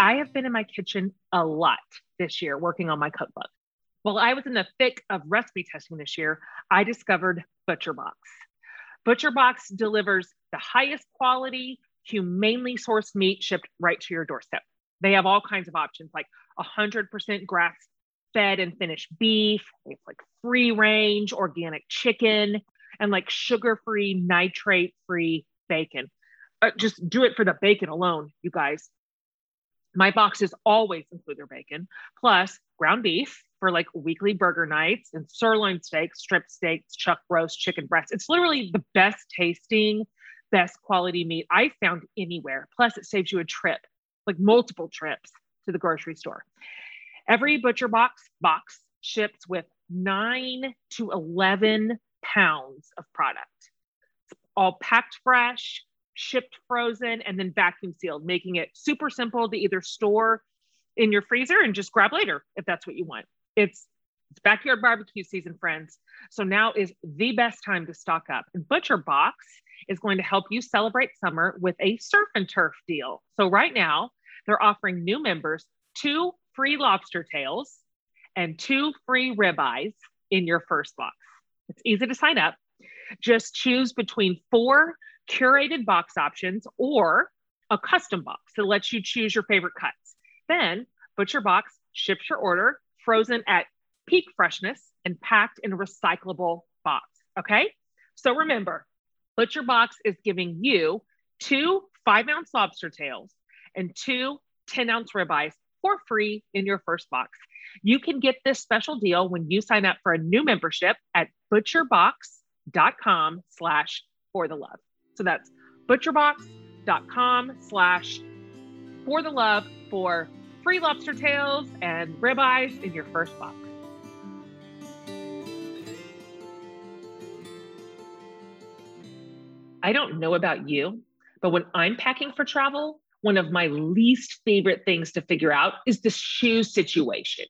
I have been in my kitchen a lot this year working on my cookbook. While I was in the thick of recipe testing this year, I discovered ButcherBox. ButcherBox delivers the highest quality, humanely sourced meat shipped right to your doorstep. They have all kinds of options like 100% grass fed and finished beef, it's like free range organic chicken, and like sugar free, nitrate free bacon. Uh, just do it for the bacon alone, you guys. My boxes always include their bacon, plus ground beef, for like weekly burger nights and sirloin steaks, strip steaks, chuck roast, chicken breast. It's literally the best tasting best quality meat I found anywhere. Plus, it saves you a trip, like multiple trips to the grocery store. Every butcher box box ships with nine to 11 pounds of product, all packed fresh, shipped frozen, and then vacuum sealed, making it super simple to either store in your freezer and just grab later if that's what you want. It's it's backyard barbecue season, friends. So now is the best time to stock up. And Butcher Box is going to help you celebrate summer with a surf and turf deal. So right now, they're offering new members two free lobster tails and two free ribeyes in your first box. It's easy to sign up. Just choose between four curated box options or a custom box that lets you choose your favorite cuts. Then Butcher Box ships your order frozen at peak freshness and packed in a recyclable box. Okay. So remember, Butcher Box is giving you two five ounce lobster tails and two 10 ounce ribeyes for free in your first box. You can get this special deal when you sign up for a new membership at butcherbox.com slash for the love. So that's butcherbox.com slash for the love for free lobster tails and ribeyes in your first box. I don't know about you, but when I'm packing for travel, one of my least favorite things to figure out is the shoe situation.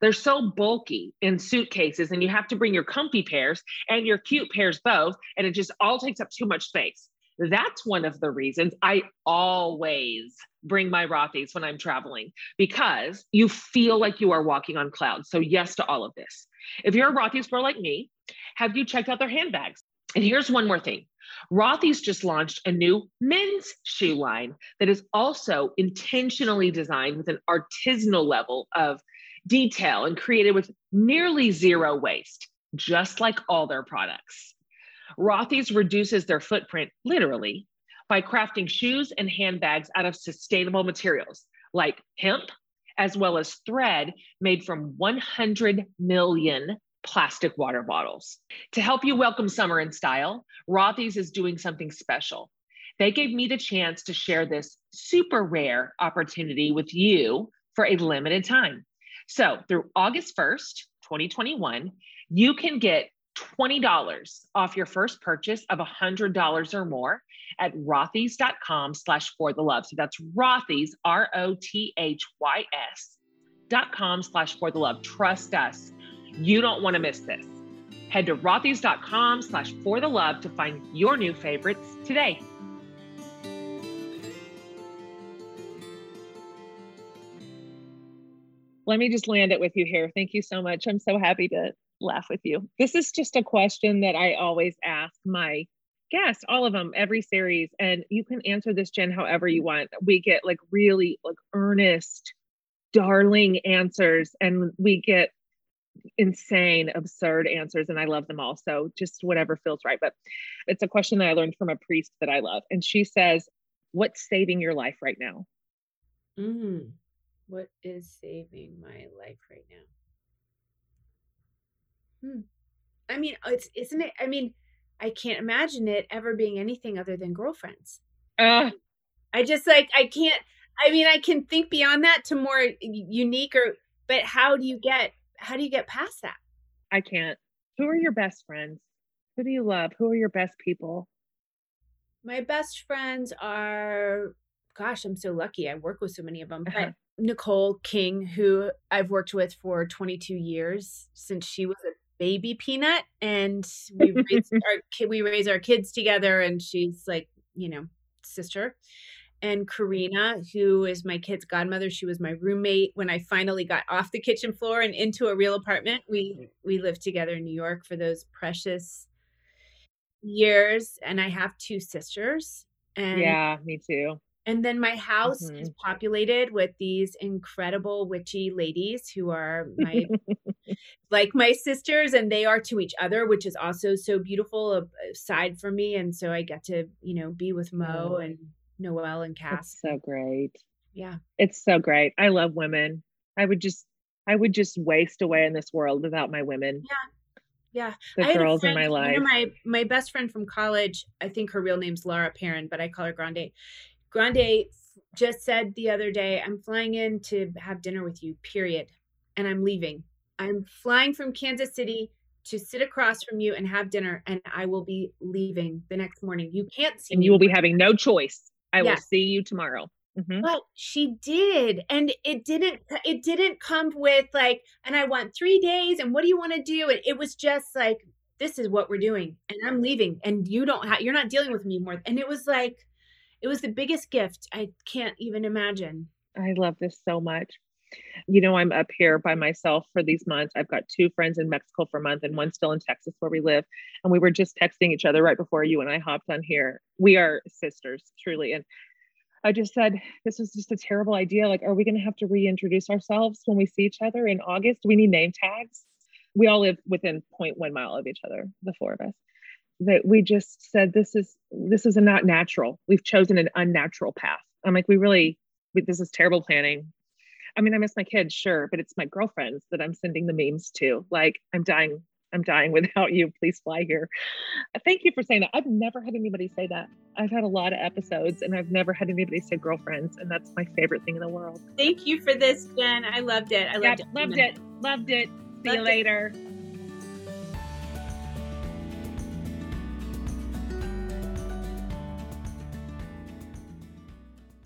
They're so bulky in suitcases, and you have to bring your comfy pairs and your cute pairs both, and it just all takes up too much space. That's one of the reasons I always bring my Rothy's when I'm traveling because you feel like you are walking on clouds. So, yes to all of this. If you're a Rothy's pro like me, have you checked out their handbags? And here's one more thing Rothy's just launched a new men's shoe line that is also intentionally designed with an artisanal level of detail and created with nearly zero waste, just like all their products. Rothy's reduces their footprint literally by crafting shoes and handbags out of sustainable materials like hemp, as well as thread made from 100 million plastic water bottles. To help you welcome summer in style, Rothy's is doing something special. They gave me the chance to share this super rare opportunity with you for a limited time. So, through August 1st, 2021, you can get $20 off your first purchase of $100 or more at rothys.com slash for the love. So that's Rothys, R O T H Y S dot com slash for the love. Trust us. You don't want to miss this. Head to rothys.com slash for the love to find your new favorites today. Let me just land it with you here. Thank you so much. I'm so happy to laugh with you. This is just a question that I always ask my guests, all of them, every series. And you can answer this, Jen, however you want. We get like really like earnest, darling answers, and we get insane, absurd answers, and I love them all. So just whatever feels right. But it's a question that I learned from a priest that I love. And she says, What's saving your life right now? Mm, what is saving my life right now? Hmm. I mean, it's isn't it? I mean, I can't imagine it ever being anything other than girlfriends. Uh, I just like I can't. I mean, I can think beyond that to more unique or. But how do you get how do you get past that? I can't. Who are your best friends? Who do you love? Who are your best people? My best friends are, gosh, I'm so lucky. I work with so many of them. Uh-huh. Nicole King, who I've worked with for 22 years since she was a baby peanut, and we raise *laughs* our we raise our kids together, and she's like, you know, sister and Karina, who is my kid's godmother. She was my roommate when I finally got off the kitchen floor and into a real apartment. We we lived together in New York for those precious years, and I have two sisters. And yeah, me too. And then my house mm-hmm. is populated with these incredible witchy ladies who are my *laughs* like my sisters and they are to each other, which is also so beautiful aside for me. And so I get to, you know, be with Mo oh. and Noel and Cass. It's so great. Yeah. It's so great. I love women. I would just I would just waste away in this world without my women. Yeah. Yeah. The I girls in my life. My my best friend from college, I think her real name's Laura Perrin, but I call her Grande. Grande just said the other day, I'm flying in to have dinner with you, period. And I'm leaving. I'm flying from Kansas City to sit across from you and have dinner, and I will be leaving the next morning. You can't see and me. you will be having no choice. I will see you tomorrow. Mhm. but she did and it didn't it didn't come with like and i want three days and what do you want to do and it was just like this is what we're doing and i'm leaving and you don't have you're not dealing with me more and it was like it was the biggest gift i can't even imagine I love this so much. You know, I'm up here by myself for these months. I've got two friends in Mexico for a month and one still in Texas where we live. And we were just texting each other right before you and I hopped on here. We are sisters, truly. And I just said, this was just a terrible idea. Like, are we going to have to reintroduce ourselves when we see each other in August? Do we need name tags? We all live within 0.1 mile of each other, the four of us. That we just said, this is this is a not natural. We've chosen an unnatural path. I'm like, we really, we, this is terrible planning. I mean, I miss my kids, sure, but it's my girlfriends that I'm sending the memes to. Like, I'm dying. I'm dying without you. Please fly here. Thank you for saying that. I've never had anybody say that. I've had a lot of episodes and I've never had anybody say girlfriends. And that's my favorite thing in the world. thank you for this jen i loved it i loved Yep, it loved it. Loved it. See you later it.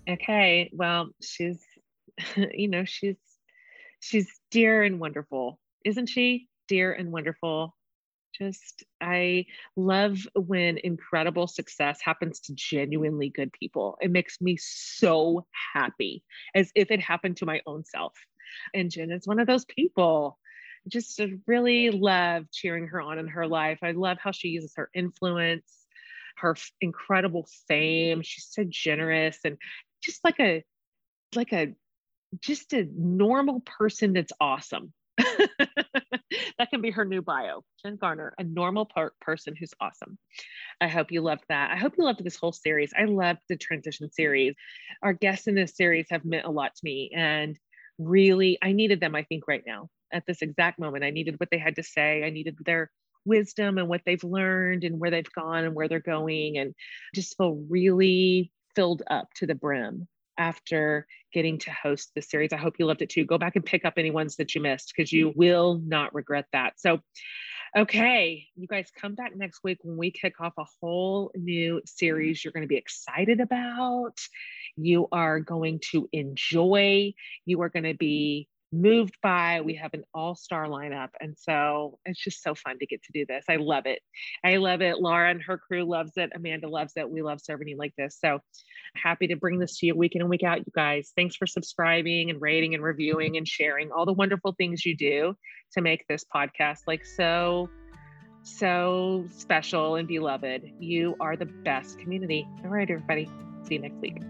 Okay. Well, she's, *laughs* you know, she's, she's dear and wonderful, isn't she? Dear and wonderful. Just, I love when incredible success happens to genuinely good people. It makes me so happy as if it happened to my own self. And Jen is one of those people. Just uh, really love cheering her on in her life. I love how she uses her influence, her f- incredible fame. She's so generous and just like a, like a, just a normal person that's awesome. *laughs* that can be her new bio. Jen Garner, a normal per- person who's awesome. I hope you loved that. I hope you loved this whole series. I loved the transition series. Our guests in this series have meant a lot to me. And really, I needed them, I think, right now at this exact moment. I needed what they had to say. I needed their wisdom and what they've learned and where they've gone and where they're going, and just feel really filled up to the brim after getting to host this series. I hope you loved it too. Go back and pick up any ones that you missed because you will not regret that. So, okay, you guys come back next week when we kick off a whole new series you're going to be excited about. You are going to enjoy. You are going to be moved by. We have an all star lineup. And so it's just so fun to get to do this. I love it. I love it. Laura and her crew loves it. Amanda loves it. We love serving you like this. So happy to bring this to you week in and week out, you guys. Thanks for subscribing and rating and reviewing and sharing all the wonderful things you do to make this podcast like so so special and beloved. You are the best community. All right, everybody. See you next week.